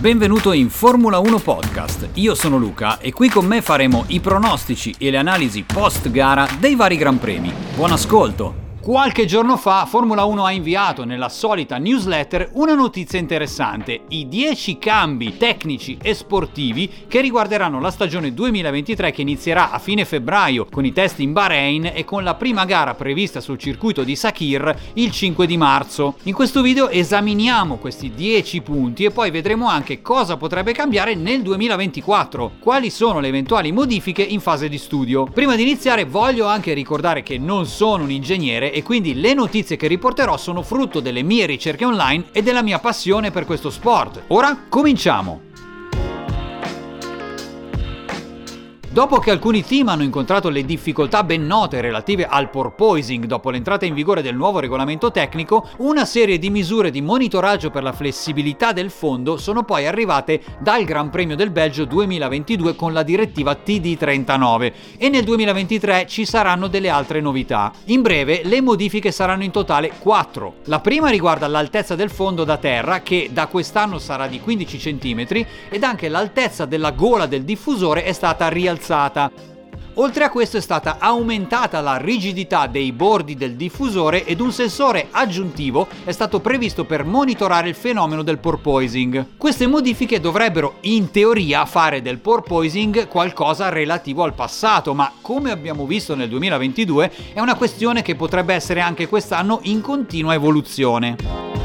Benvenuto in Formula 1 Podcast. Io sono Luca e qui con me faremo i pronostici e le analisi post gara dei vari Gran Premi. Buon ascolto! Qualche giorno fa Formula 1 ha inviato nella solita newsletter una notizia interessante, i 10 cambi tecnici e sportivi che riguarderanno la stagione 2023 che inizierà a fine febbraio con i test in Bahrain e con la prima gara prevista sul circuito di Sakir il 5 di marzo. In questo video esaminiamo questi 10 punti e poi vedremo anche cosa potrebbe cambiare nel 2024, quali sono le eventuali modifiche in fase di studio. Prima di iniziare voglio anche ricordare che non sono un ingegnere e quindi le notizie che riporterò sono frutto delle mie ricerche online e della mia passione per questo sport. Ora cominciamo! Dopo che alcuni team hanno incontrato le difficoltà ben note relative al porpoising dopo l'entrata in vigore del nuovo regolamento tecnico, una serie di misure di monitoraggio per la flessibilità del fondo sono poi arrivate dal Gran Premio del Belgio 2022 con la direttiva TD39 e nel 2023 ci saranno delle altre novità. In breve, le modifiche saranno in totale 4. La prima riguarda l'altezza del fondo da terra che da quest'anno sarà di 15 cm ed anche l'altezza della gola del diffusore è stata rialzata alzata. Oltre a questo è stata aumentata la rigidità dei bordi del diffusore ed un sensore aggiuntivo è stato previsto per monitorare il fenomeno del porpoising. Queste modifiche dovrebbero in teoria fare del porpoising qualcosa relativo al passato, ma come abbiamo visto nel 2022 è una questione che potrebbe essere anche quest'anno in continua evoluzione.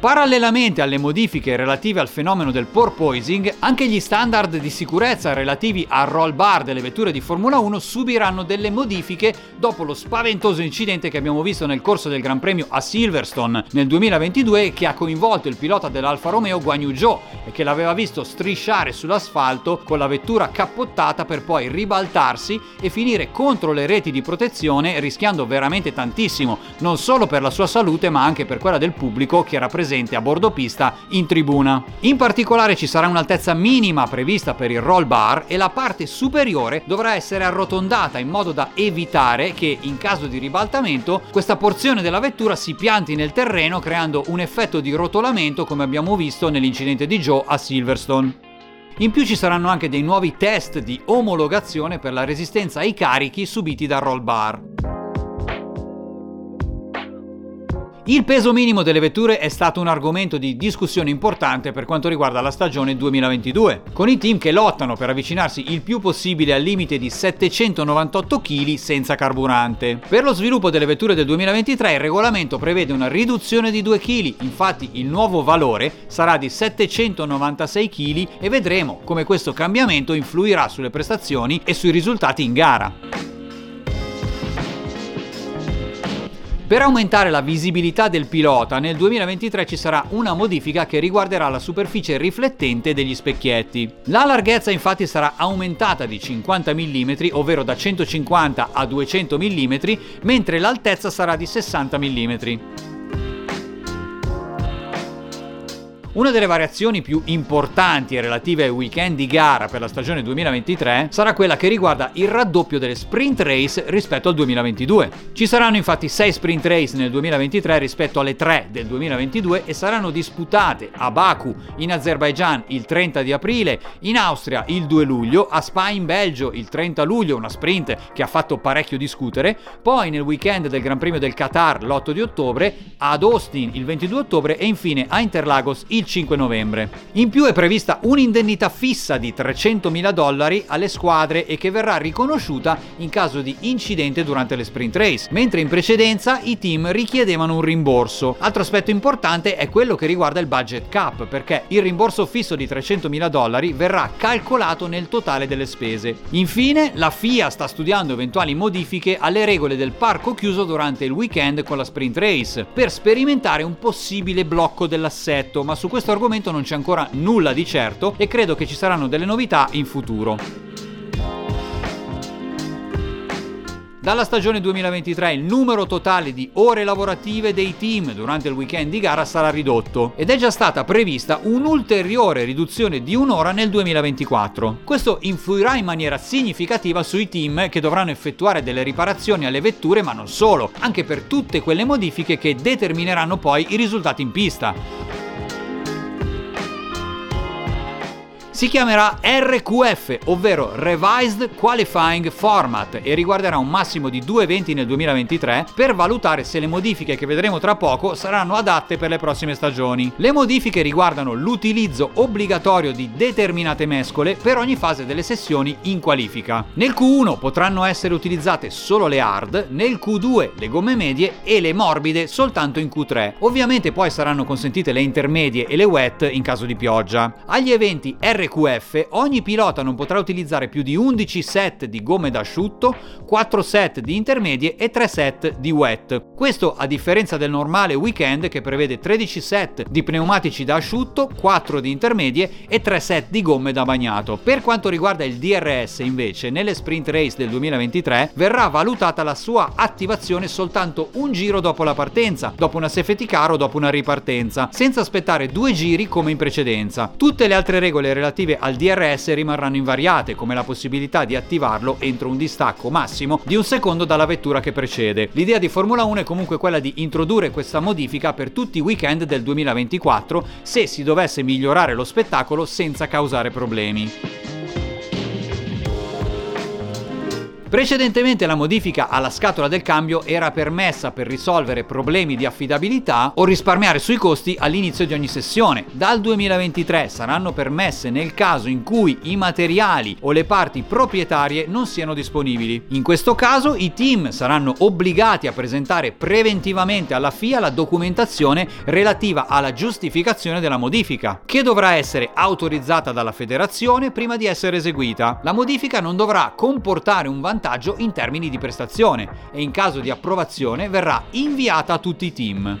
Parallelamente alle modifiche relative al fenomeno del porpoising, anche gli standard di sicurezza relativi al roll bar delle vetture di Formula 1 subiranno delle modifiche dopo lo spaventoso incidente che abbiamo visto nel corso del Gran Premio a Silverstone nel 2022 che ha coinvolto il pilota dell'Alfa Romeo Guan Yu Zhou e che l'aveva visto strisciare sull'asfalto con la vettura cappottata per poi ribaltarsi e finire contro le reti di protezione rischiando veramente tantissimo, non solo per la sua salute ma anche per quella del pubblico che era presente presente a bordo pista in tribuna. In particolare ci sarà un'altezza minima prevista per il roll bar e la parte superiore dovrà essere arrotondata in modo da evitare che in caso di ribaltamento questa porzione della vettura si pianti nel terreno creando un effetto di rotolamento come abbiamo visto nell'incidente di Joe a Silverstone. In più ci saranno anche dei nuovi test di omologazione per la resistenza ai carichi subiti dal roll bar. Il peso minimo delle vetture è stato un argomento di discussione importante per quanto riguarda la stagione 2022, con i team che lottano per avvicinarsi il più possibile al limite di 798 kg senza carburante. Per lo sviluppo delle vetture del 2023 il regolamento prevede una riduzione di 2 kg, infatti il nuovo valore sarà di 796 kg e vedremo come questo cambiamento influirà sulle prestazioni e sui risultati in gara. Per aumentare la visibilità del pilota, nel 2023 ci sarà una modifica che riguarderà la superficie riflettente degli specchietti. La larghezza infatti sarà aumentata di 50 mm, ovvero da 150 a 200 mm, mentre l'altezza sarà di 60 mm. Una delle variazioni più importanti relative ai weekend di gara per la stagione 2023 sarà quella che riguarda il raddoppio delle sprint race rispetto al 2022. Ci saranno infatti 6 sprint race nel 2023 rispetto alle 3 del 2022 e saranno disputate a Baku in Azerbaijan il 30 di aprile, in Austria il 2 luglio, a Spa in Belgio il 30 luglio, una sprint che ha fatto parecchio discutere, poi nel weekend del Gran Premio del Qatar l'8 di ottobre, ad Austin il 22 ottobre e infine a Interlagos il il 5 novembre. In più è prevista un'indennità fissa di 300.000 dollari alle squadre e che verrà riconosciuta in caso di incidente durante le sprint race, mentre in precedenza i team richiedevano un rimborso. Altro aspetto importante è quello che riguarda il budget cap, perché il rimborso fisso di 300.000 dollari verrà calcolato nel totale delle spese. Infine, la FIA sta studiando eventuali modifiche alle regole del parco chiuso durante il weekend con la sprint race, per sperimentare un possibile blocco dell'assetto, ma su questo argomento non c'è ancora nulla di certo e credo che ci saranno delle novità in futuro. Dalla stagione 2023 il numero totale di ore lavorative dei team durante il weekend di gara sarà ridotto ed è già stata prevista un'ulteriore riduzione di un'ora nel 2024. Questo influirà in maniera significativa sui team che dovranno effettuare delle riparazioni alle vetture ma non solo, anche per tutte quelle modifiche che determineranno poi i risultati in pista. Si chiamerà RQF, ovvero Revised Qualifying Format, e riguarderà un massimo di due eventi nel 2023 per valutare se le modifiche che vedremo tra poco saranno adatte per le prossime stagioni. Le modifiche riguardano l'utilizzo obbligatorio di determinate mescole per ogni fase delle sessioni in qualifica. Nel Q1 potranno essere utilizzate solo le hard, nel Q2 le gomme medie e le morbide soltanto in Q3. Ovviamente poi saranno consentite le intermedie e le wet in caso di pioggia. Agli eventi RQF ogni pilota non potrà utilizzare più di 11 set di gomme d'asciutto, 4 set di intermedie e 3 set di wet. Questo a differenza del normale weekend che prevede 13 set di pneumatici da asciutto, 4 di intermedie e 3 set di gomme da bagnato. Per quanto riguarda il DRS invece, nelle sprint race del 2023 verrà valutata la sua attivazione soltanto un giro dopo la partenza, dopo una safety car o dopo una ripartenza, senza aspettare due giri come in precedenza. Tutte le altre regole relative al DRS rimarranno invariate, come la possibilità di attivarlo entro un distacco massimo di un secondo dalla vettura che precede. L'idea di Formula 1 è comunque quella di introdurre questa modifica per tutti i weekend del 2024 se si dovesse migliorare lo spettacolo senza causare problemi. Precedentemente la modifica alla scatola del cambio era permessa per risolvere problemi di affidabilità o risparmiare sui costi all'inizio di ogni sessione. Dal 2023 saranno permesse nel caso in cui i materiali o le parti proprietarie non siano disponibili. In questo caso i team saranno obbligati a presentare preventivamente alla FIA la documentazione relativa alla giustificazione della modifica, che dovrà essere autorizzata dalla federazione prima di essere eseguita. La modifica non dovrà comportare un vantaggio vantaggio in termini di prestazione e in caso di approvazione verrà inviata a tutti i team.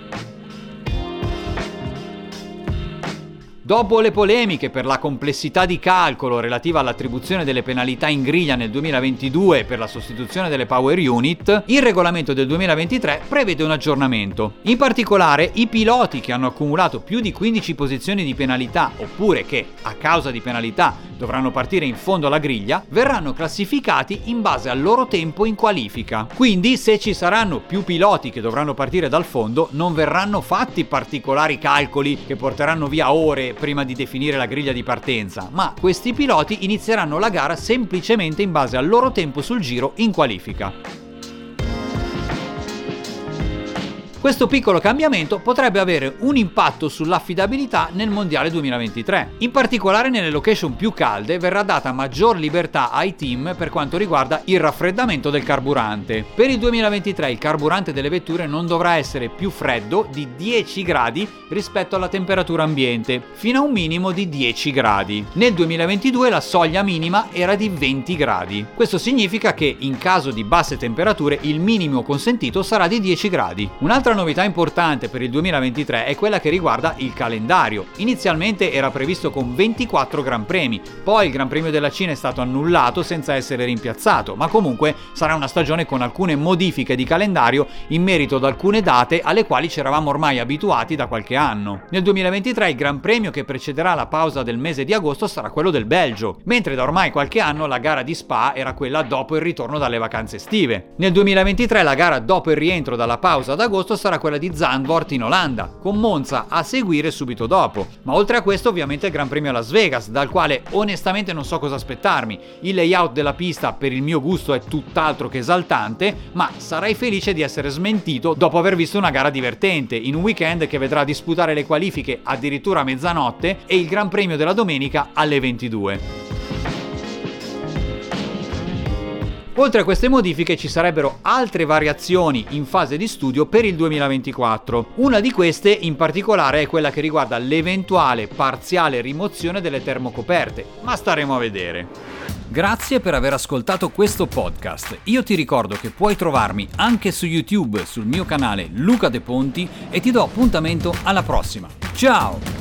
Dopo le polemiche per la complessità di calcolo relativa all'attribuzione delle penalità in griglia nel 2022 per la sostituzione delle power unit, il regolamento del 2023 prevede un aggiornamento. In particolare, i piloti che hanno accumulato più di 15 posizioni di penalità oppure che, a causa di penalità, dovranno partire in fondo alla griglia, verranno classificati in base al loro tempo in qualifica. Quindi, se ci saranno più piloti che dovranno partire dal fondo, non verranno fatti particolari calcoli che porteranno via ore prima di definire la griglia di partenza, ma questi piloti inizieranno la gara semplicemente in base al loro tempo sul giro in qualifica. Questo piccolo cambiamento potrebbe avere un impatto sull'affidabilità nel Mondiale 2023. In particolare nelle location più calde verrà data maggior libertà ai team per quanto riguarda il raffreddamento del carburante. Per il 2023 il carburante delle vetture non dovrà essere più freddo di 10 gradi rispetto alla temperatura ambiente, fino a un minimo di 10 gradi. Nel 2022 la soglia minima era di 20 gradi. Questo significa che in caso di basse temperature il minimo consentito sarà di 10 gradi. Un'altra Un'altra novità importante per il 2023 è quella che riguarda il calendario. Inizialmente era previsto con 24 Gran Premi, poi il Gran Premio della Cina è stato annullato senza essere rimpiazzato, ma comunque sarà una stagione con alcune modifiche di calendario in merito ad alcune date alle quali ci eravamo ormai abituati da qualche anno. Nel 2023 il Gran Premio che precederà la pausa del mese di agosto sarà quello del Belgio, mentre da ormai qualche anno la gara di Spa era quella dopo il ritorno dalle vacanze estive. Nel 2023 la gara dopo il rientro dalla pausa d'agosto sarà quella di Zandvoort in Olanda, con Monza a seguire subito dopo. Ma oltre a questo ovviamente il Gran Premio a Las Vegas, dal quale onestamente non so cosa aspettarmi. Il layout della pista per il mio gusto è tutt'altro che esaltante, ma sarai felice di essere smentito dopo aver visto una gara divertente, in un weekend che vedrà disputare le qualifiche addirittura a mezzanotte e il Gran Premio della domenica alle 22. Oltre a queste modifiche ci sarebbero altre variazioni in fase di studio per il 2024. Una di queste in particolare è quella che riguarda l'eventuale parziale rimozione delle termocoperte, ma staremo a vedere. Grazie per aver ascoltato questo podcast. Io ti ricordo che puoi trovarmi anche su YouTube sul mio canale Luca De Ponti e ti do appuntamento alla prossima. Ciao!